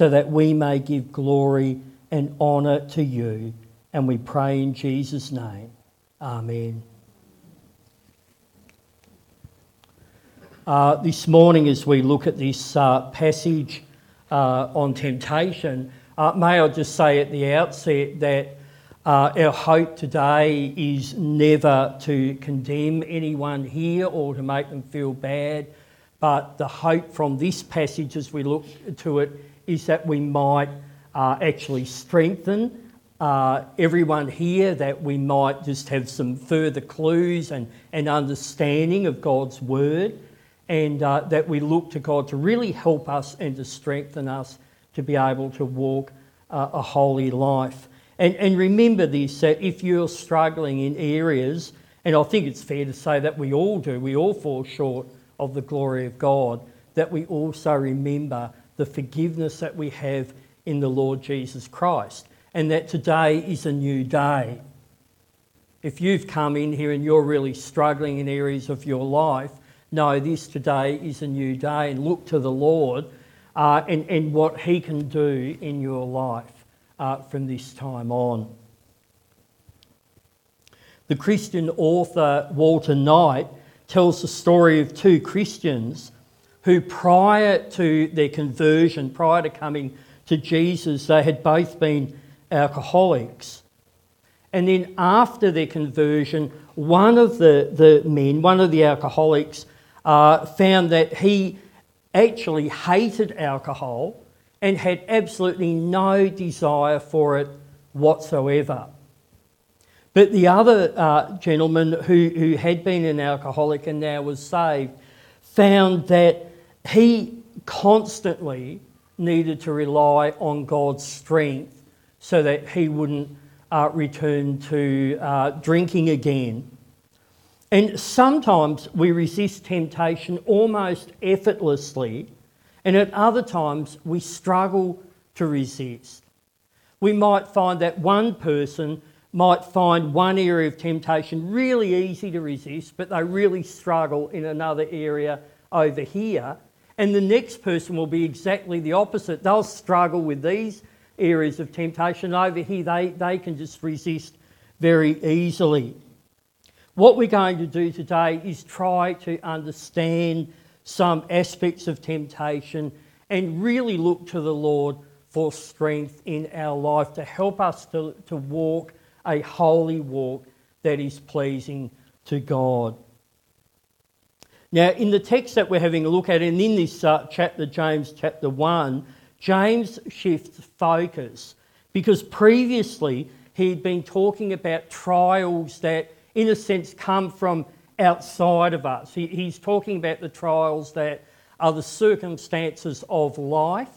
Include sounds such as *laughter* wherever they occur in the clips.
so that we may give glory and honour to you. And we pray in Jesus' name. Amen. Uh, this morning, as we look at this uh, passage uh, on temptation, uh, may I just say at the outset that uh, our hope today is never to condemn anyone here or to make them feel bad, but the hope from this passage as we look to it is that we might uh, actually strengthen uh, everyone here, that we might just have some further clues and, and understanding of God's word, and uh, that we look to God to really help us and to strengthen us to be able to walk uh, a holy life. And, and remember this that if you're struggling in areas, and I think it's fair to say that we all do, we all fall short of the glory of God, that we also remember the forgiveness that we have in the Lord Jesus Christ, and that today is a new day. If you've come in here and you're really struggling in areas of your life, know this today is a new day and look to the Lord uh, and, and what He can do in your life uh, from this time on. The Christian author Walter Knight tells the story of two Christians who, prior to their conversion, prior to coming to Jesus, they had both been alcoholics. And then after their conversion, one of the, the men, one of the alcoholics, uh, found that he actually hated alcohol and had absolutely no desire for it whatsoever. But the other uh, gentleman who, who had been an alcoholic and now was saved found that he constantly needed to rely on God's strength so that he wouldn't uh, return to uh, drinking again. And sometimes we resist temptation almost effortlessly and at other times, we struggle to resist. We might find that one person might find one area of temptation really easy to resist, but they really struggle in another area over here. And the next person will be exactly the opposite. They'll struggle with these areas of temptation. Over here, they, they can just resist very easily. What we're going to do today is try to understand some aspects of temptation and really look to the Lord for strength in our life to help us to, to walk a holy walk that is pleasing to God. Now, in the text that we're having a look at, and in this uh, chapter, James chapter 1, James shifts focus because previously he'd been talking about trials that, in a sense, come from outside of us. He, he's talking about the trials that are the circumstances of life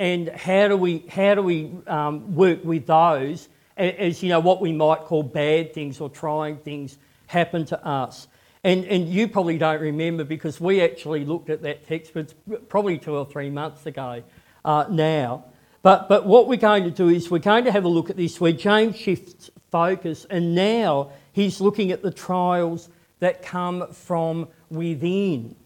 and how do we, how do we um, work with those as, you know, what we might call bad things or trying things happen to us. And, and you probably don't remember because we actually looked at that text, but probably two or three months ago uh, now. But, but what we're going to do is we're going to have a look at this where James shifts focus and now he's looking at the trials that come from within.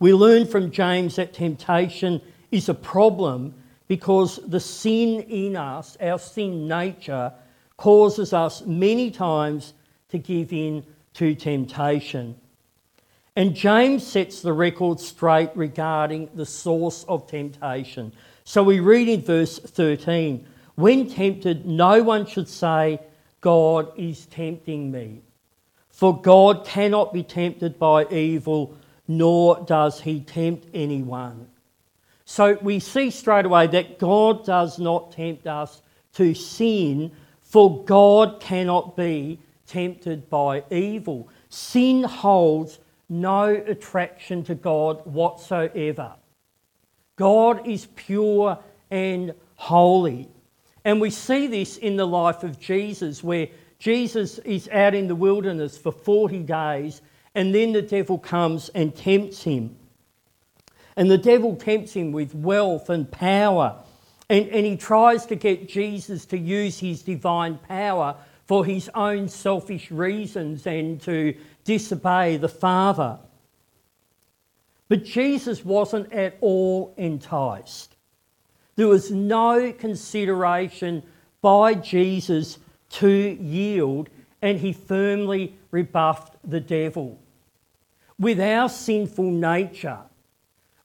We learn from James that temptation is a problem because the sin in us, our sin nature, causes us many times to give in to temptation. And James sets the record straight regarding the source of temptation. So we read in verse 13 When tempted, no one should say, God is tempting me. For God cannot be tempted by evil, nor does he tempt anyone. So we see straight away that God does not tempt us to sin, for God cannot be tempted by evil. Sin holds no attraction to God whatsoever. God is pure and holy. And we see this in the life of Jesus, where Jesus is out in the wilderness for 40 days, and then the devil comes and tempts him. And the devil tempts him with wealth and power. And, and he tries to get Jesus to use his divine power for his own selfish reasons and to disobey the Father. But Jesus wasn't at all enticed. There was no consideration by Jesus to yield, and he firmly rebuffed the devil. With our sinful nature,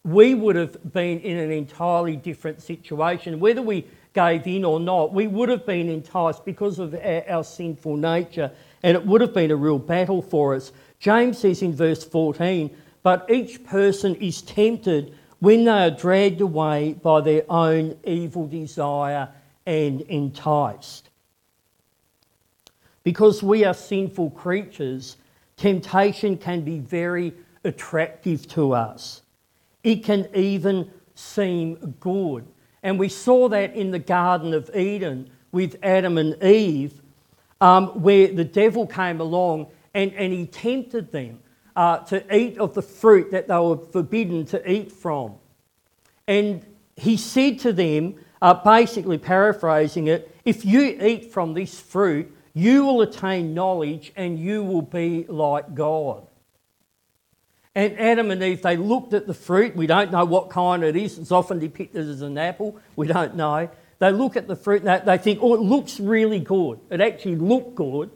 we would have been in an entirely different situation. Whether we gave in or not, we would have been enticed because of our, our, sinful nature, and it would have been a real battle for us. James says in verse 14, But each person is tempted when they are dragged away by their own evil desire and enticed. Because we are sinful creatures, temptation can be very attractive to us. It can even seem good. And we saw that in the Garden of Eden with Adam and Eve, um, where the devil came along and, and he tempted them uh, to eat of the fruit that they were forbidden to eat from. And he said to them, uh, basically paraphrasing it, if you eat from this fruit, you will attain knowledge and you will be like God. And Adam and Eve, they looked at the fruit. We don't know what kind it is. It's often depicted as an apple. We don't know. They look at the fruit and they think, oh, it looks really good. It actually looked good.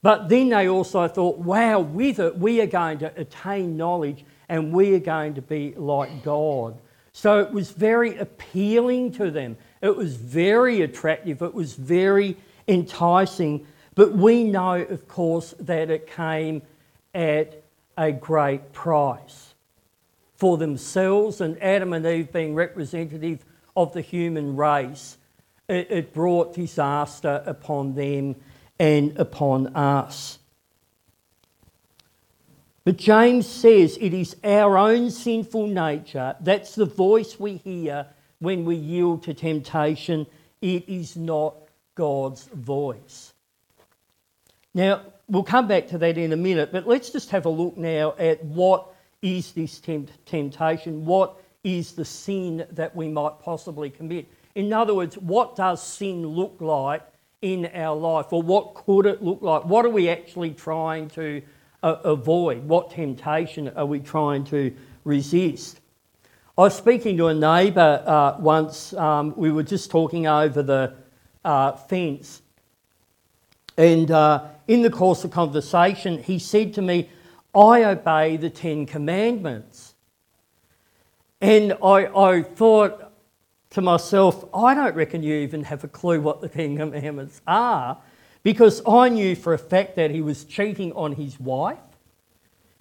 But then they also thought, wow, with it, we are going to attain knowledge and we are going to be like God. So it was very appealing to them. It was very attractive. It was very enticing. But we know, of course, that it came at a great price for themselves and Adam and Eve being representative of the human race. It, it brought disaster upon them and upon us. But James says it is our own sinful nature, that's the voice we hear when we yield to temptation. It is not God's voice. Now, we'll come back to that in a minute, but let's just have a look now at what is this tempt- temptation? What is the sin that we might possibly commit? In other words, what does sin look like in our life, or what could it look like? What are we actually trying to uh, avoid? What temptation are we trying to resist? I was speaking to a neighbour uh, once. Um, we were just talking over the uh, fence, and uh, in the course of conversation, he said to me, I obey the Ten Commandments. And I, I thought to myself, I don't reckon you even have a clue what the Ten Commandments are, because I knew for a fact that he was cheating on his wife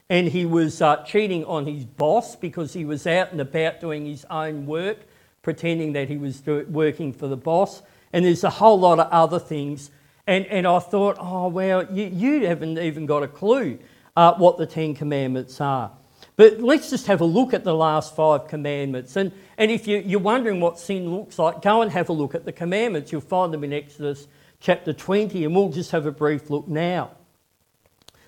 and he was uh, cheating on his boss because he was out and about doing his own work, pretending that he was do- working for the boss. And there's a whole lot of other things and, and I thought, oh, well, you, you haven't even got a clue uh, what the Ten Commandments are. But let's just have a look at the last five commandments. And, and if you, you're wondering what sin looks like, go and have a look at the commandments. You'll find them in Exodus chapter 20, and we'll just have a brief look now.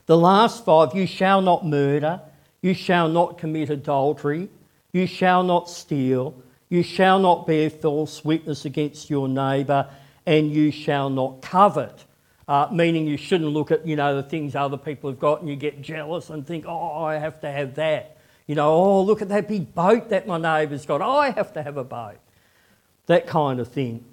The last five you shall not murder, you shall not commit adultery, you shall not steal, you shall not bear false witness against your neighbour, and you shall not covet. Uh, meaning you shouldn't look at, you know, the things other people have got and you get jealous and think, oh, I have to have that. You know, oh, look at that big boat that my neighbour's got. Oh, I have to have a boat. That kind of thing.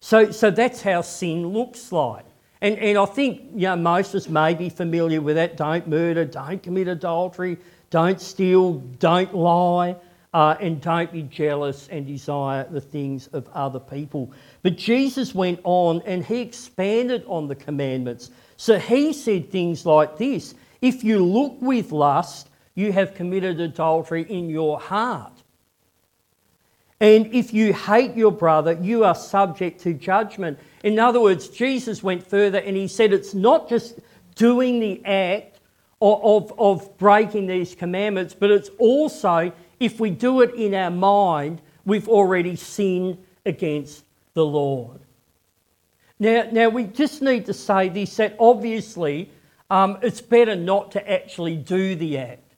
So, so that's how sin looks like. And, and I think you know, most of us may be familiar with that. Don't murder, don't commit adultery, don't steal, don't lie, uh, and don't be jealous and desire the things of other people. But Jesus went on and he expanded on the commandments. So he said things like this If you look with lust, you have committed adultery in your heart. And if you hate your brother, you are subject to judgment. In other words, Jesus went further and he said it's not just doing the act of, of, of breaking these commandments, but it's also if we do it in our mind, we've already sinned against the Lord. Now, now we just need to say this that obviously um, it's better not to actually do the act.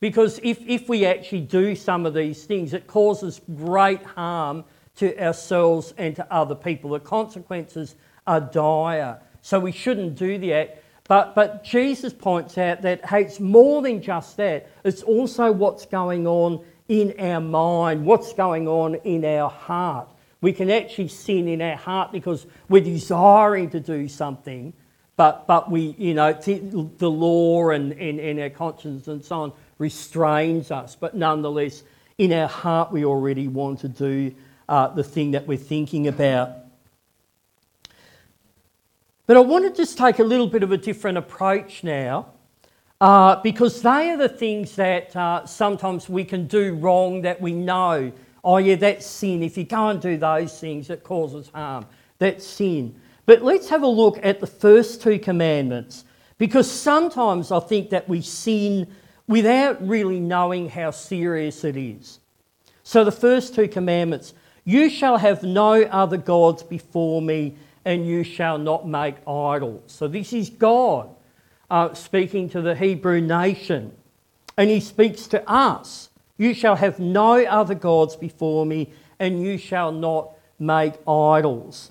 Because if, if we actually do some of these things, it causes great harm to ourselves and to other people. The consequences are dire. So we shouldn't do the act. But, but Jesus points out that hey, it's more than just that, it's also what's going on in our mind, what's going on in our heart. We can actually sin in our heart because we're desiring to do something, but, but we, you know, the law and, and, and our conscience and so on restrains us. But nonetheless, in our heart, we already want to do uh, the thing that we're thinking about. But I want to just take a little bit of a different approach now uh, because they are the things that uh, sometimes we can do wrong that we know. Oh, yeah, that's sin. If you and do those things, it causes harm. That's sin. But let's have a look at the first two commandments because sometimes I think that we sin without really knowing how serious it is. So, the first two commandments you shall have no other gods before me, and you shall not make idols. So, this is God uh, speaking to the Hebrew nation, and He speaks to us. You shall have no other gods before me, and you shall not make idols.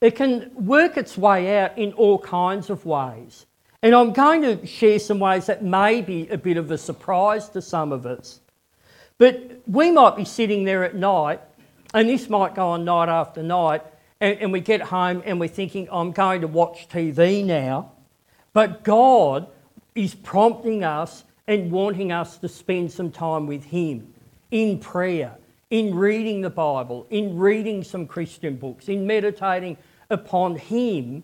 It can work its way out in all kinds of ways. And I'm going to share some ways that may be a bit of a surprise to some of us. But we might be sitting there at night, and this might go on night after night, and, and we get home and we're thinking, I'm going to watch TV now. But God is prompting us and wanting us to spend some time with Him in prayer, in reading the Bible, in reading some Christian books, in meditating upon Him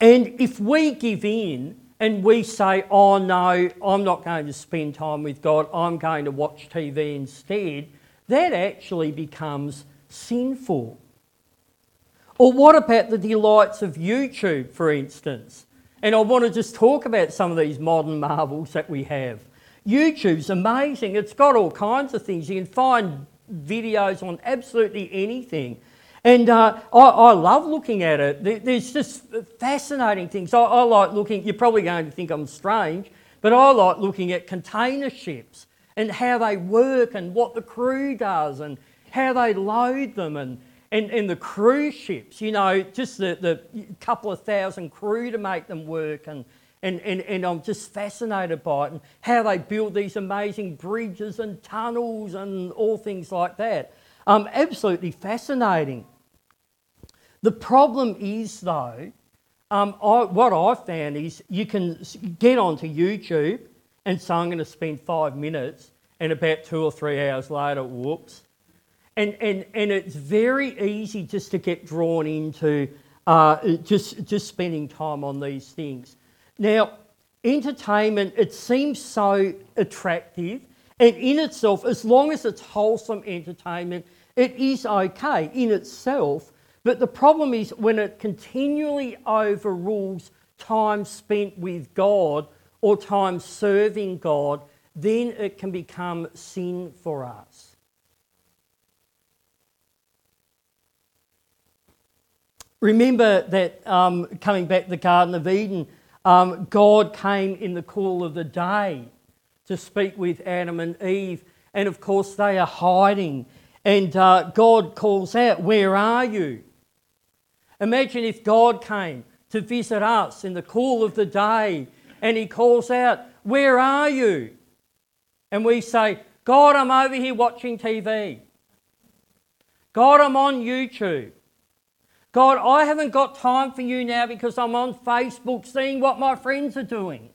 and if we give in and we say, oh no, I'm not going to spend time with God, I'm going to watch TV instead, that actually becomes sinful. Or what about the delights of YouTube, for instance? And I want to just talk about some of these modern marvels that we have. YouTube's amazing. It's got all kinds of things. You can find videos on absolutely anything. And uh, I, I, love looking at it. There's just fascinating things. I, I, like looking, you're probably going to think I'm strange, but I like looking at container ships and how they work and what the crew does and how they load them and, and, and the cruise ships, you know, just the, the couple of thousand crew to make them work. And, and, and, and I'm just fascinated by it and how they build these amazing bridges and tunnels and all things like that. Um, absolutely fascinating. The problem is, though, um, I, what I found is you can get onto YouTube and say, I'm going to spend five minutes, and about two or three hours later, whoops. And, and, and it's very easy just to get drawn into uh, just, just spending time on these things. Now, entertainment, it seems so attractive, and in itself, as long as it's wholesome entertainment, it is okay in itself, but the problem is when it continually overrules time spent with God or time serving God, then it can become sin for us. Remember that um, coming back to the Garden of Eden, um, God came in the cool of the day to speak with Adam and Eve, and of course they are hiding and uh, God calls out, Where are you? Imagine if God came to visit us in the cool of the day and He calls out, Where are you? And we say, God, I'm over here watching TV. God, I'm on YouTube. God, I haven't got time for you now because I'm on Facebook seeing what my friends are doing.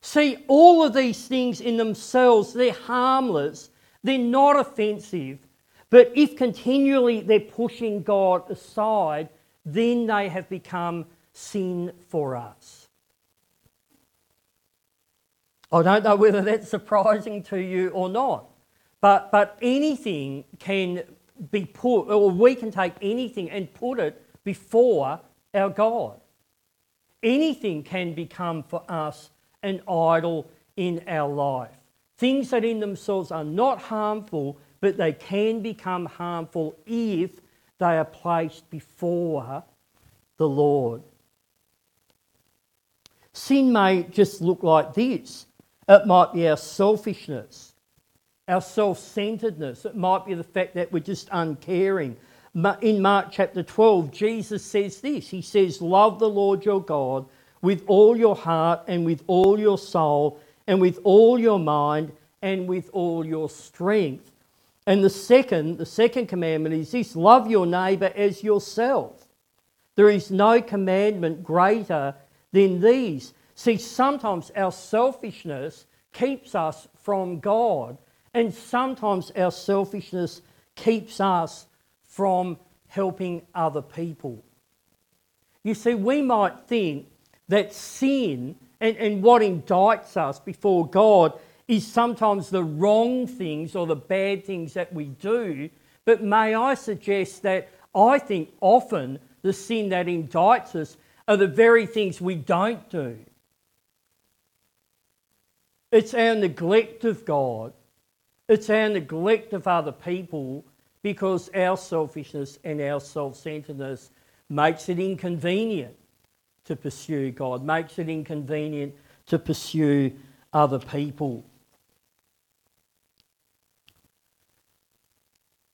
See, all of these things in themselves, they're harmless they're not offensive, but if continually they're pushing God aside, then they have become sin for us. I don't know whether that's surprising to you or not, but, but anything can be put, or we can take anything and put it before our God. Anything can become for us an idol in our life. Things that in themselves are not harmful, but they can become harmful if they are placed before the Lord. Sin may just look like this it might be our selfishness, our self centeredness, it might be the fact that we're just uncaring. In Mark chapter 12, Jesus says this He says, Love the Lord your God with all your heart and with all your soul and with all your mind and with all your strength. And the second, the second commandment is this love your neighbour as yourself. There is no commandment greater than these. See, sometimes our selfishness keeps us from God, and sometimes our selfishness keeps us from helping other people. You see, we might think that sin and, and what indicts us before God is sometimes the wrong things or the bad things that we do. But may I suggest that I think often the sin that indicts us are the very things we don't do. It's our neglect of God, it's our neglect of other people because our selfishness and our self centeredness makes it inconvenient to pursue God, makes it inconvenient to pursue other people.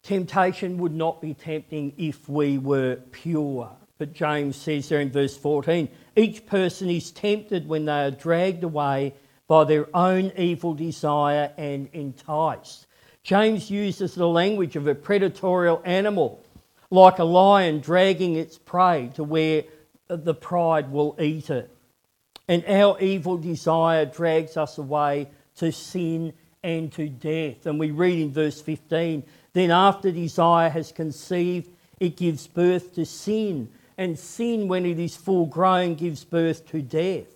Temptation would not be tempting if we were pure. But James says there in verse 14 each person is tempted when they are dragged away by their own evil desire and enticed. James uses the language of a predatory animal, like a lion dragging its prey to where the pride will eat it. And our evil desire drags us away to sin and to death. And we read in verse 15 then, after desire has conceived, it gives birth to sin. And sin, when it is full grown, gives birth to death.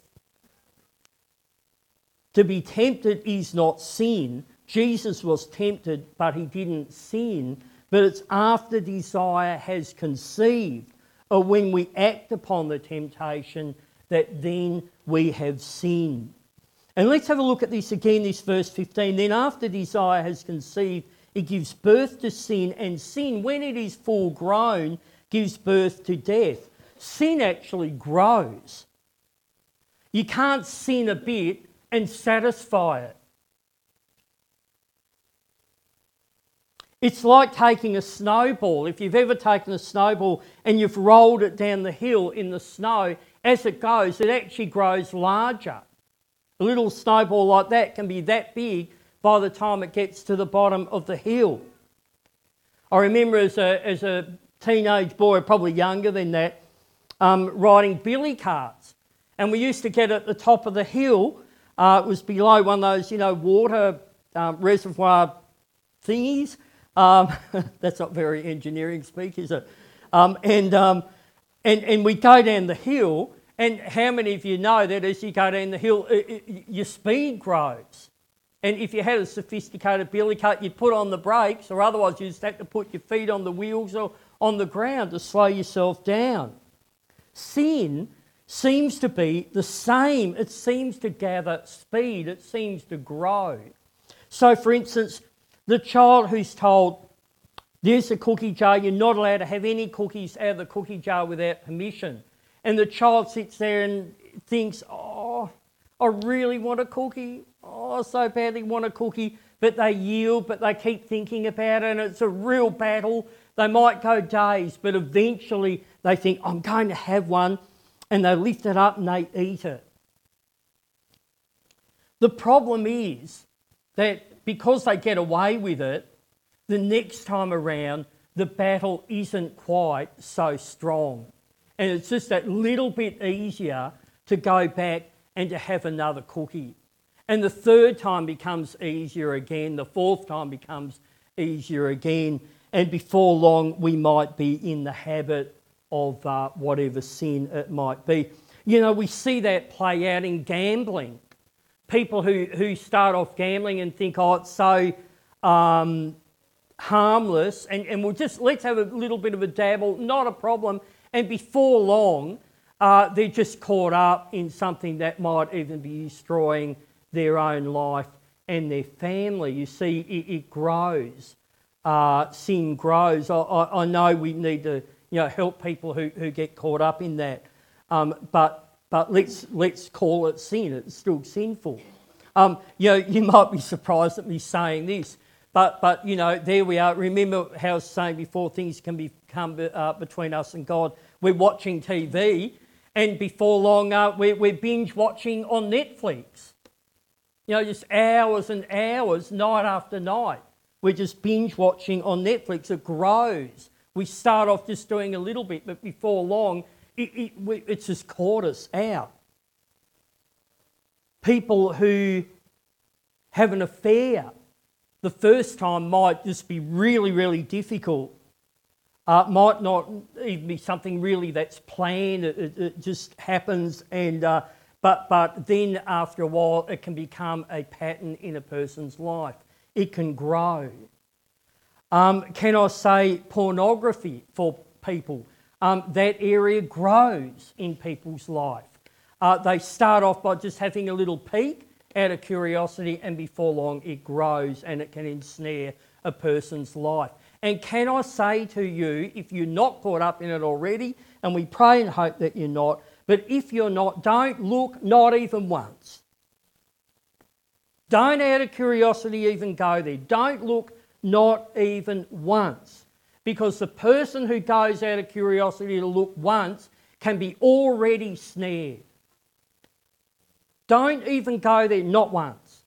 To be tempted is not sin. Jesus was tempted, but he didn't sin. But it's after desire has conceived, or when we act upon the temptation, that then we have sinned. And let's have a look at this again, this verse 15. Then, after desire has conceived, it gives birth to sin, and sin, when it is full grown, gives birth to death. Sin actually grows. You can't sin a bit and satisfy it. It's like taking a snowball. If you've ever taken a snowball and you've rolled it down the hill in the snow, as it goes, it actually grows larger. A little snowball like that can be that big by the time it gets to the bottom of the hill. I remember as a, as a teenage boy, probably younger than that, um, riding billy carts. And we used to get at the top of the hill. Uh, it was below one of those, you know, water um, reservoir thingies. Um, *laughs* that's not very engineering speak, is it? Um, and, um, and, and we go down the hill, and how many of you know that as you go down the hill, it, it, your speed grows? And if you had a sophisticated billy cart, you'd put on the brakes, or otherwise you just had to put your feet on the wheels or on the ground to slow yourself down. Sin seems to be the same. It seems to gather speed, it seems to grow. So, for instance, the child who's told, There's a cookie jar, you're not allowed to have any cookies out of the cookie jar without permission. And the child sits there and thinks, Oh, I really want a cookie oh, so badly want a cookie, but they yield, but they keep thinking about it, and it's a real battle. They might go days, but eventually they think, I'm going to have one, and they lift it up and they eat it. The problem is that because they get away with it, the next time around, the battle isn't quite so strong. And it's just that little bit easier to go back and to have another cookie. And the third time becomes easier again, the fourth time becomes easier again, and before long we might be in the habit of uh, whatever sin it might be. You know, we see that play out in gambling. People who, who start off gambling and think, oh, it's so um, harmless, and, and we'll just let's have a little bit of a dabble, not a problem. And before long, uh, they're just caught up in something that might even be destroying their own life and their family. You see, it, it grows. Uh, sin grows. I, I, I, know we need to you know, help people who, who get caught up in that. Um, but but let's, let's call it sin. It's still sinful. Um, you know, you *laughs* might be surprised at me saying this, but, but you know, there we are. Remember how I was saying before, things can become uh, between us and God. We're watching TV, and before long, uh, we're, we're binge watching on Netflix. You know, just hours and hours, night after night. We're just binge watching on Netflix. It grows. We start off just doing a little bit, but before long, it, it, it's just caught us out. People who have an affair the first time might just be really, really difficult. Uh, might not even be something really that's planned. It, it, it just happens, and uh, but but then after a while, it can become a pattern in a person's life. It can grow. Um, can I say pornography for people? Um, that area grows in people's life. Uh, they start off by just having a little peek, out of curiosity, and before long it grows and it can ensnare a person's life. And can I say to you, if you're not caught up in it already, and we pray and hope that you're not, but if you're not, don't look not even once. Don't, out of curiosity, even go there. Don't look not even once. Because the person who goes out of curiosity to look once can be already snared. Don't even go there, not once.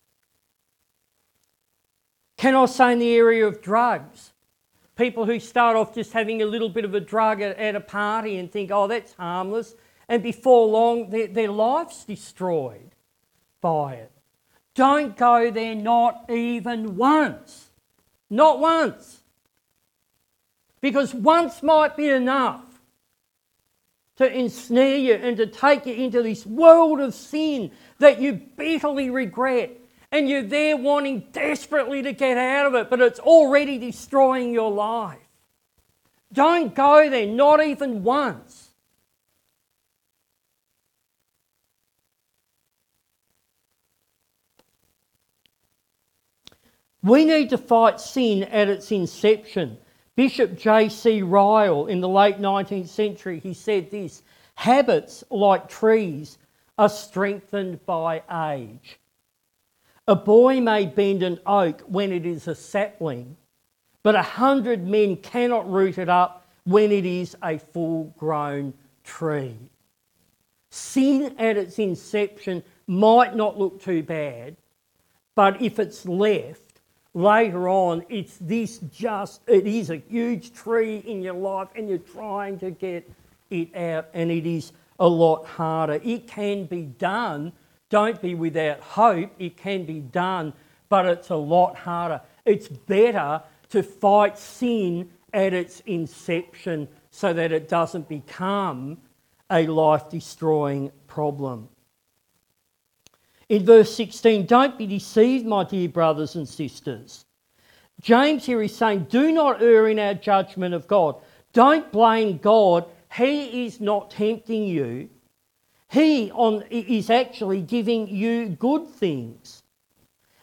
Can I say in the area of drugs? People who start off just having a little bit of a drug at, at a party and think, oh, that's harmless, and before long, their, their life's destroyed by it. Don't go there, not even once. Not once. Because once might be enough to ensnare you and to take you into this world of sin that you bitterly regret. And you're there wanting desperately to get out of it, but it's already destroying your life. Don't go there, not even once. We need to fight sin at its inception. Bishop J.C. Ryle in the late 19th century, he said this habits, like trees, are strengthened by age. A boy may bend an oak when it is a sapling, but a hundred men cannot root it up when it is a full grown tree. Sin at its inception might not look too bad, but if it's left, later on, it's this just, it is a huge tree in your life and you're trying to get it out, and it is a lot harder. It can be done. Don't be without hope. It can be done, but it's a lot harder. It's better to fight sin at its inception so that it doesn't become a life destroying problem. In verse 16, don't be deceived, my dear brothers and sisters. James here is saying, do not err in our judgment of God. Don't blame God. He is not tempting you. He on, is actually giving you good things.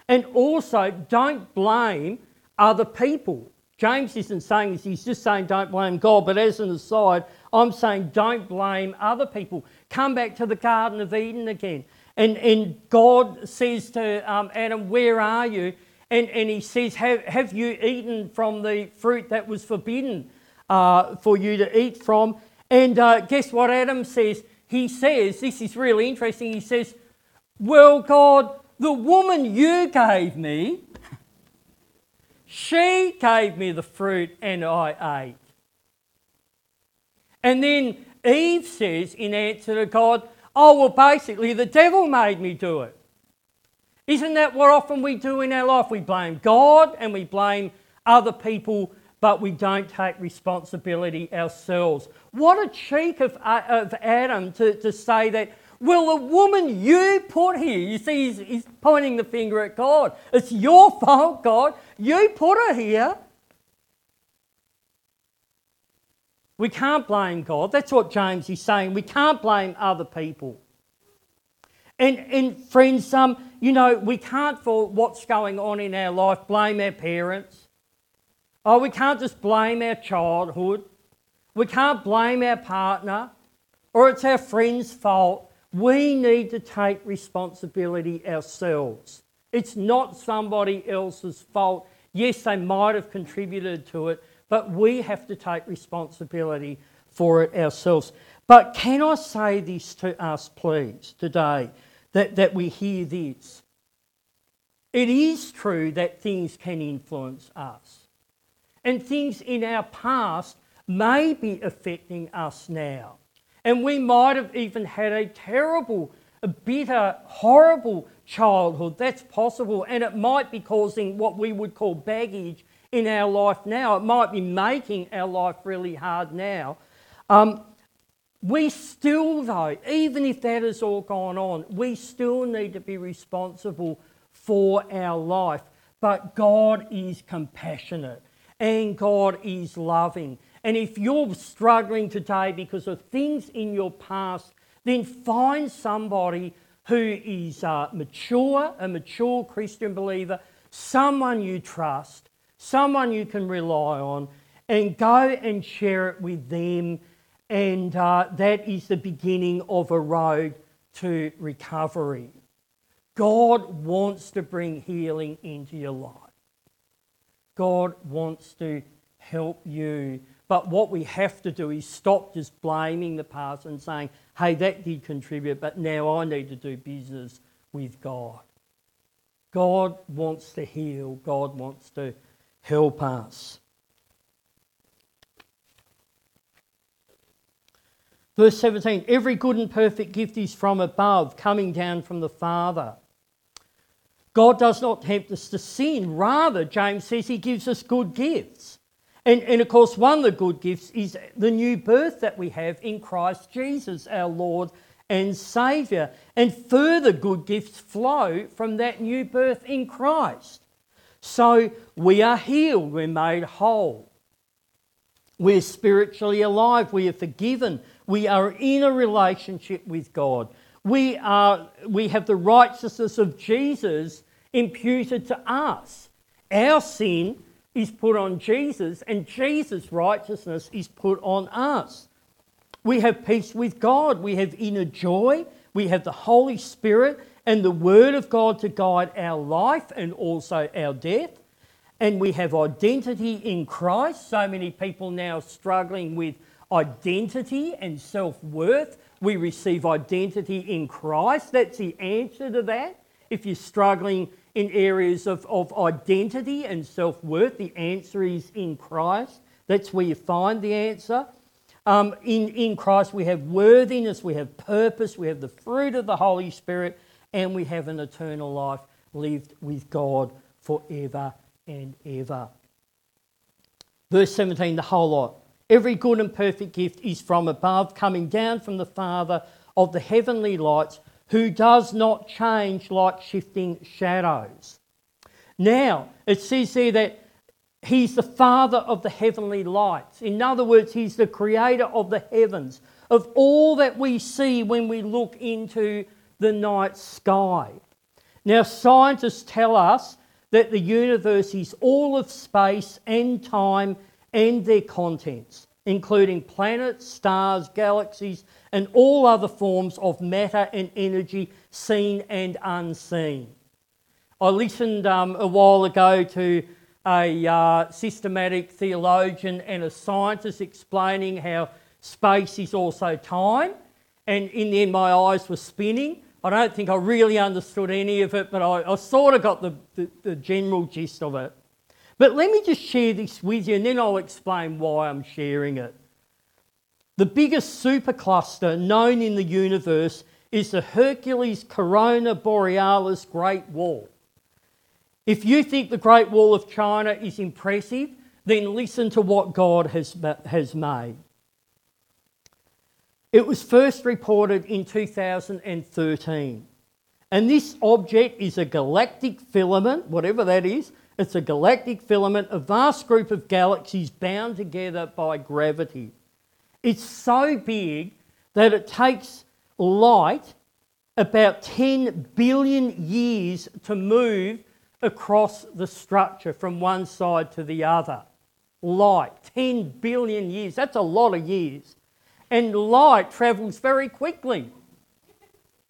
And also, don't blame other people. James isn't saying this, he's just saying don't blame God. But as an aside, I'm saying don't blame other people. Come back to the Garden of Eden again. And, and God says to um, Adam, Where are you? And, and he says, have, have you eaten from the fruit that was forbidden uh, for you to eat from? And uh, guess what Adam says? He says, This is really interesting. He says, Well, God, the woman you gave me, she gave me the fruit and I ate. And then Eve says, in answer to God, Oh, well, basically, the devil made me do it. Isn't that what often we do in our life? We blame God and we blame other people, but we don't take responsibility ourselves. What a cheek of, uh, of Adam to, to say that, well, the woman you put here, you see, he's, he's pointing the finger at God. It's your fault, God. You put her here. We can't blame God. That's what James is saying. We can't blame other people. And, and friends, um, you know, we can't, for what's going on in our life, blame our parents. Oh, we can't just blame our childhood. We can't blame our partner or it's our friend's fault. We need to take responsibility ourselves. It's not somebody else's fault. Yes, they might have contributed to it, but we have to take responsibility for it ourselves. But can I say this to us, please, today, that, that we hear this? It is true that things can influence us, and things in our past may be affecting us now. And we might have even had a terrible, a bitter, horrible childhood. That's possible. And it might be causing what we would call baggage in our life now. It might be making our life really hard now. Um, we still, though, even if that has all gone on, we still need to be responsible for our life. But God is compassionate and God is loving. And if you're struggling today because of things in your past, then find somebody who is uh, mature, a mature Christian believer, someone you trust, someone you can rely on, and go and share it with them. And uh, that is the beginning of a road to recovery. God wants to bring healing into your life. God wants to help you. But what we have to do is stop just blaming the past and saying, hey, that did contribute, but now I need to do business with God. God wants to heal, God wants to help us. Verse 17 Every good and perfect gift is from above, coming down from the Father. God does not tempt us to sin. Rather, James says he gives us good gifts. And, and of course, one of the good gifts is the new birth that we have in Christ Jesus, our Lord and Saviour. And further good gifts flow from that new birth in Christ. So we are healed, we're made whole. We're spiritually alive, we are forgiven, we are in a relationship with God. We, are, we have the righteousness of Jesus imputed to us. Our sin is put on Jesus, and Jesus' righteousness is put on us. We have peace with God, we have inner joy, we have the Holy Spirit and the Word of God to guide our life and also our death. And we have identity in Christ. So many people now struggling with identity and self worth. We receive identity in Christ. That's the answer to that. If you're struggling in areas of, of identity and self worth, the answer is in Christ. That's where you find the answer. Um, in, in Christ, we have worthiness, we have purpose, we have the fruit of the Holy Spirit, and we have an eternal life lived with God forever and ever. Verse 17, the whole lot. Every good and perfect gift is from above, coming down from the Father of the heavenly lights who does not change like shifting shadows. Now, it says there that he's the father of the heavenly lights. In other words, he's the creator of the heavens, of all that we see when we look into the night sky. Now, scientists tell us that the universe is all of space and time and their contents, including planets, stars, galaxies, and all other forms of matter and energy, seen and unseen. I listened um, a while ago to a uh, systematic theologian and a scientist explaining how space is also time, and in the end, my eyes were spinning. I don't think I really understood any of it, but I, I sort of got the, the, the general gist of it. But let me just share this with you, and then I'll explain why I'm sharing it. The biggest supercluster known in the universe is the Hercules Corona Borealis Great Wall. If you think the Great Wall of China is impressive, then listen to what God has, has made. It was first reported in 2013. And this object is a galactic filament, whatever that is. It's a galactic filament, a vast group of galaxies bound together by gravity. It's so big that it takes light about 10 billion years to move across the structure from one side to the other. Light, 10 billion years, that's a lot of years. And light travels very quickly,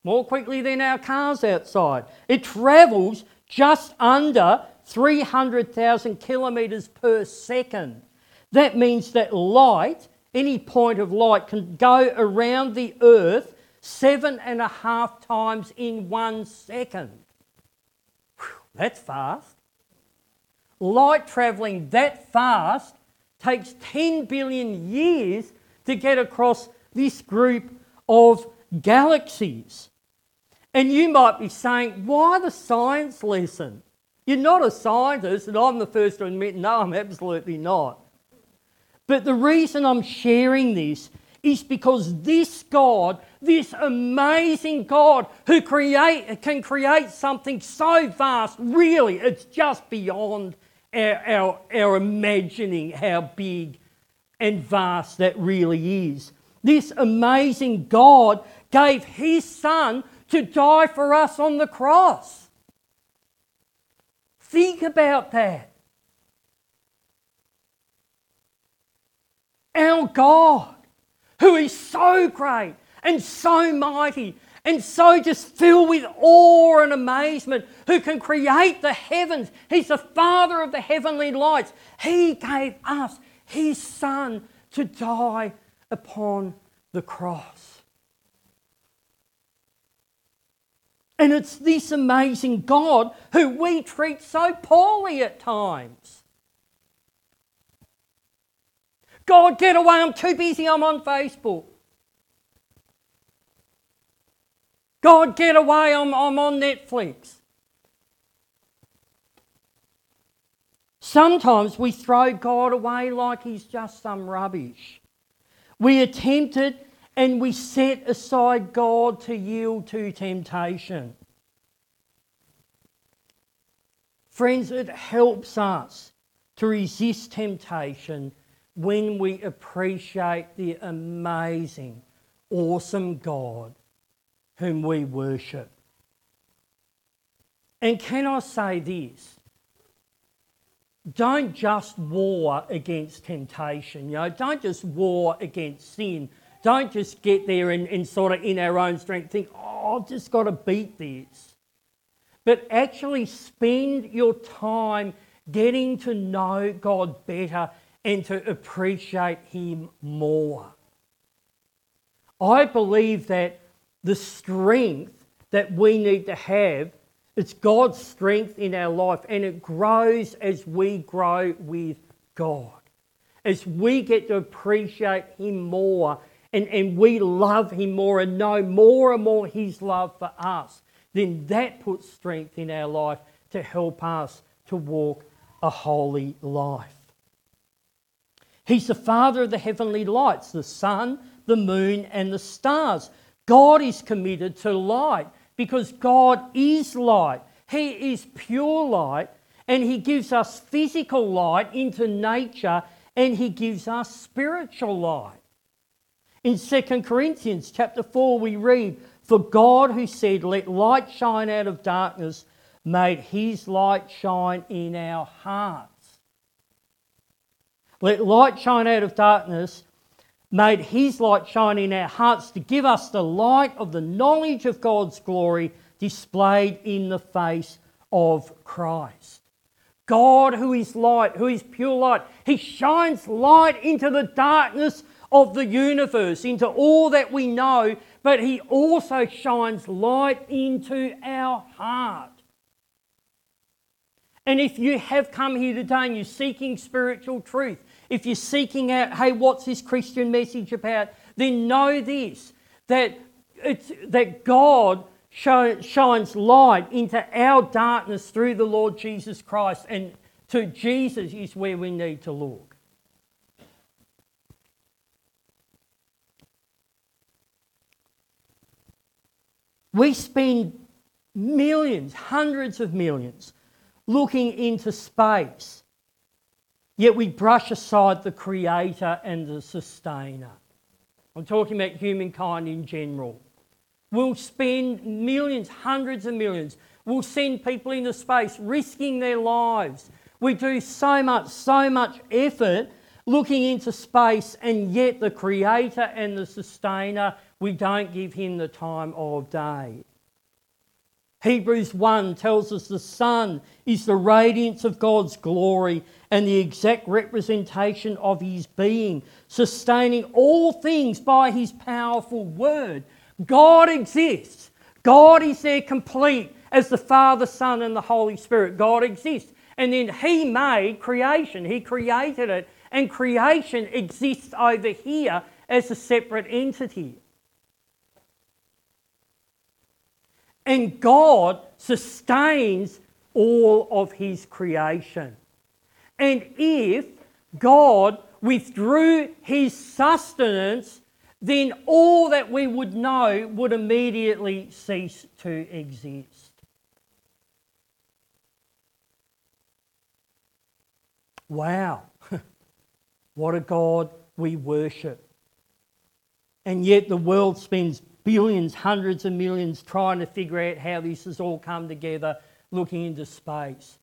more quickly than our cars outside. It travels just under 300,000 kilometres per second. That means that light, any point of light, can go around the earth seven and a half times in one second. Whew, that's fast. Light travelling that fast takes 10 billion years to get across this group of galaxies. And you might be saying, why the science lesson? You're not a scientist, and I'm the first to admit, no, I'm absolutely not. But the reason I'm sharing this is because this God, this amazing God who create, can create something so vast, really, it's just beyond our, our, our imagining how big and vast that really is. This amazing God gave his son to die for us on the cross. Think about that. Our God, who is so great and so mighty and so just filled with awe and amazement, who can create the heavens. He's the Father of the heavenly lights. He gave us His Son to die upon the cross. And it's this amazing God who we treat so poorly at times. God, get away, I'm too busy, I'm on Facebook. God, get away, I'm, I'm on Netflix. Sometimes we throw God away like he's just some rubbish. We attempt it and we set aside God to yield to temptation. Friends, it helps us to resist temptation when we appreciate the amazing, awesome God whom we worship. And can I say this? Don't just war against temptation, you know, don't just war against sin. Don't just get there and, and sort of in our own strength think, oh, I've just got to beat this. But actually spend your time getting to know God better and to appreciate Him more. I believe that the strength that we need to have. It's God's strength in our life, and it grows as we grow with God. As we get to appreciate Him more and, and we love Him more and know more and more His love for us, then that puts strength in our life to help us to walk a holy life. He's the Father of the heavenly lights, the sun, the moon, and the stars. God is committed to light because God is light. He is pure light and He gives us physical light into nature and He gives us spiritual light. In 2 Corinthians chapter 4, we read, For God who said, Let light shine out of darkness, made His light shine in our hearts. Let light shine out of darkness made his light shine in our hearts to give us the light of the knowledge of God's glory displayed in the face of Christ. God, who is light, who is pure light, he shines light into the darkness of the universe, into all that we know, but he also shines light into our heart. And if you have come here today and you're seeking spiritual truth, if you're seeking out, hey, what's this Christian message about, then know this that, it's, that God shines light into our darkness through the Lord Jesus Christ, and to Jesus is where we need to look. We spend millions, hundreds of millions, looking into space Yet we brush aside the creator and the sustainer. I'm talking about humankind in general. We'll spend millions, hundreds of millions. We'll send people into space risking their lives. We do so much, so much effort looking into space, and yet the creator and the sustainer, we don't give him the time of day. Hebrews 1 tells us the Son is the radiance of God's glory and the exact representation of his being, sustaining all things by his powerful word. God exists. God is there complete as the Father, Son, and the Holy Spirit. God exists. And then he made creation, he created it, and creation exists over here as a separate entity. And God sustains all of his creation. And if God withdrew his sustenance, then all that we would know would immediately cease to exist. Wow, *laughs* what a God we worship. And yet the world spends billions, hundreds of millions trying to figure out how this has all come together, looking into space.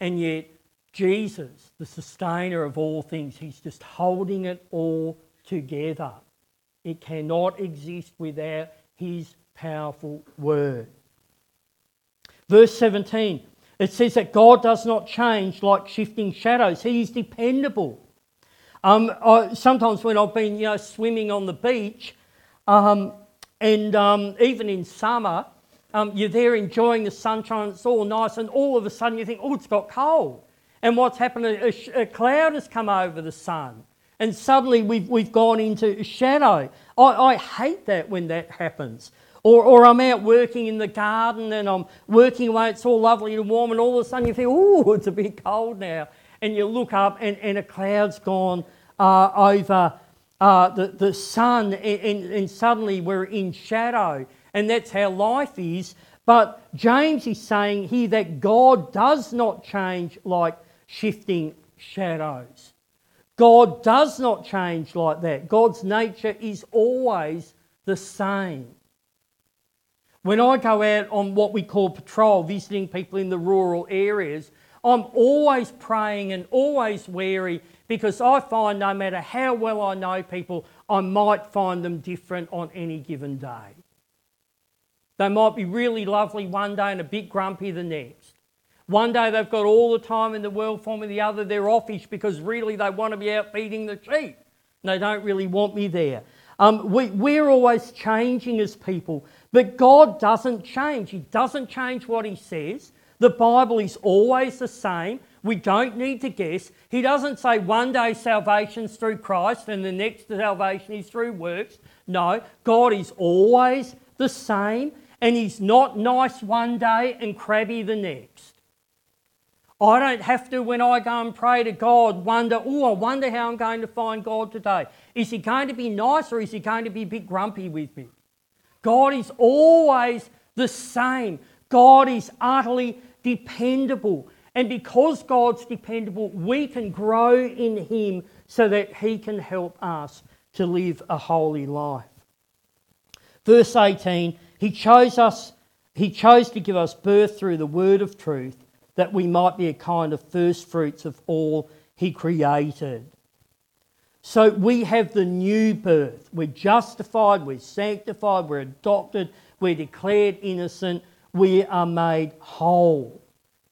And yet, Jesus, the sustainer of all things, he's just holding it all together. It cannot exist without his powerful word. Verse 17, it says that God does not change like shifting shadows. He is dependable. Um, I, sometimes when I've been, you know, swimming on the beach, um, and um, even in summer, um, you're there enjoying the sunshine, it's all nice, and all of a sudden you think, oh, it's got cold. And what's happened? A, a cloud has come over the sun, and suddenly we've, we've gone into shadow. I, I hate that when that happens. Or, or I'm out working in the garden and I'm working away, it's all lovely and warm, and all of a sudden you feel, oh, it's a bit cold now. And you look up and, and a cloud's gone uh, over uh, the, the sun, and, and, and suddenly we're in shadow. And that's how life is. But James is saying here that God does not change like shifting shadows. God does not change like that. God's nature is always the same. When I go out on what we call patrol, visiting people in the rural areas, I'm always praying and always wary because I find no matter how well I know people, I might find them different on any given day. They might be really lovely one day and a bit grumpy the next. One day they've got all the time in the world for me, the other they're offish because really they want to be out feeding the sheep. They don't really want me there. Um, we, we're always changing as people, but God doesn't change. He doesn't change what He says. The Bible is always the same. We don't need to guess. He doesn't say one day salvation's through Christ and the next salvation is through works. No, God is always the same and He's not nice one day and crabby the next. I don't have to, when I go and pray to God, wonder, oh, I wonder how I'm going to find God today. Is He going to be nice or is He going to be a bit grumpy with me? God is always the same. God is utterly dependable. And because God's dependable, we can grow in Him so that He can help us to live a holy life. Verse 18 He chose us, He chose to give us birth through the word of truth, that we might be a kind of first fruits of all He created. So we have the new birth. We're justified, we're sanctified, we're adopted, we're declared innocent, we are made whole.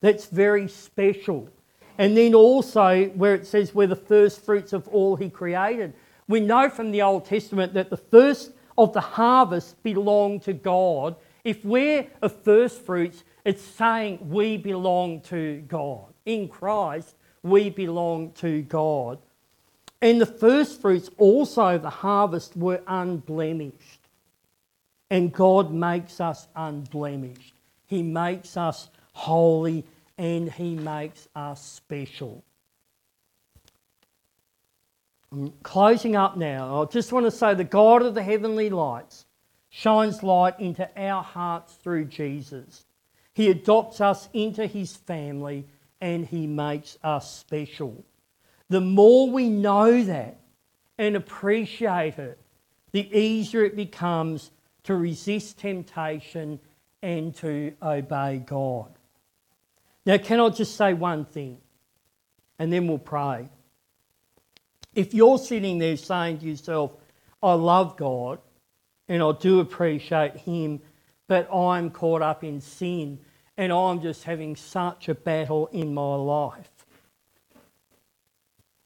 That's very special. And then also, where it says we're the first fruits of all He created, we know from the Old Testament that the first of the harvest belong to God. If we're a first fruits, it's saying we belong to God. In Christ, we belong to God. And the first fruits also the harvest were unblemished. And God makes us unblemished. He makes us holy, and He makes us special. I'm closing up now. I just want to say the God of the heavenly lights shines light into our hearts through Jesus. He adopts us into His family and He makes us special. The more we know that and appreciate it, the easier it becomes to resist temptation and to obey God. Now, can I just say one thing? And then we'll pray. If you're sitting there saying to yourself, I love God and I do appreciate Him, but I'm caught up in sin and I'm just having such a battle in my life.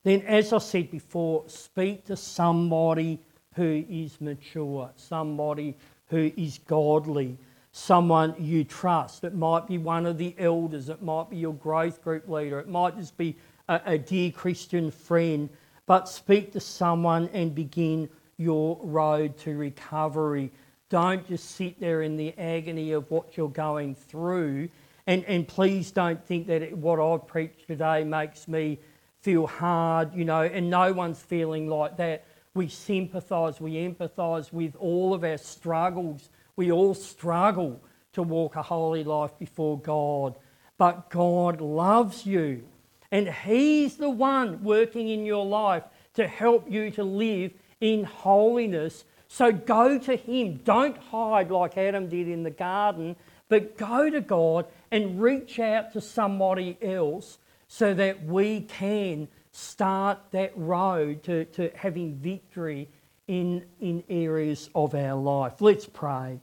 then, as I said before, speak to somebody who is mature, somebody who is godly, someone you trust. It might be one of the elders, it might be your growth group leader, it might just be a, a dear Christian friend. But speak to someone and begin your road to recovery. Don't just sit there in the agony of what you're going through. And, and please don't think that it, what I've preached today makes me feel hard, you know, and no one's feeling like that. We sympathise, we empathise with all of our struggles. We all struggle to walk a holy life before God. But God loves you, and He's the one working in your life to help you to live in holiness. So go to Him. Don't hide like Adam did in the garden, but go to God and reach out to somebody else so that we can start that road to, to having victory in, in areas of our life. Let's pray.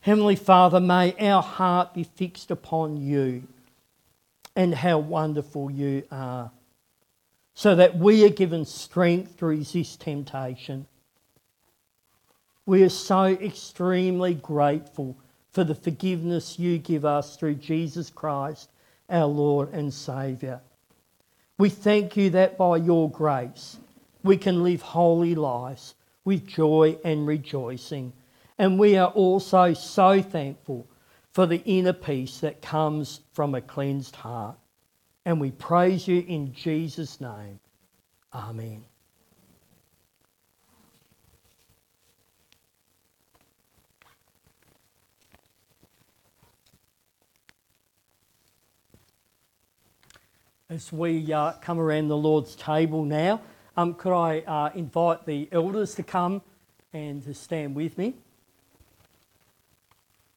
Heavenly Father, may our heart be fixed upon you and how wonderful you are, so that we are given strength to resist temptation. We are so extremely grateful for the forgiveness you give us through Jesus Christ, our Lord and Saviour. We thank you that by your grace we can live holy lives with joy and rejoicing. And we are also so thankful for the inner peace that comes from a cleansed heart. And we praise you in Jesus' name. Amen. as we uh, come around the Lord's table now, um, could I uh, invite the elders to come and to stand with me?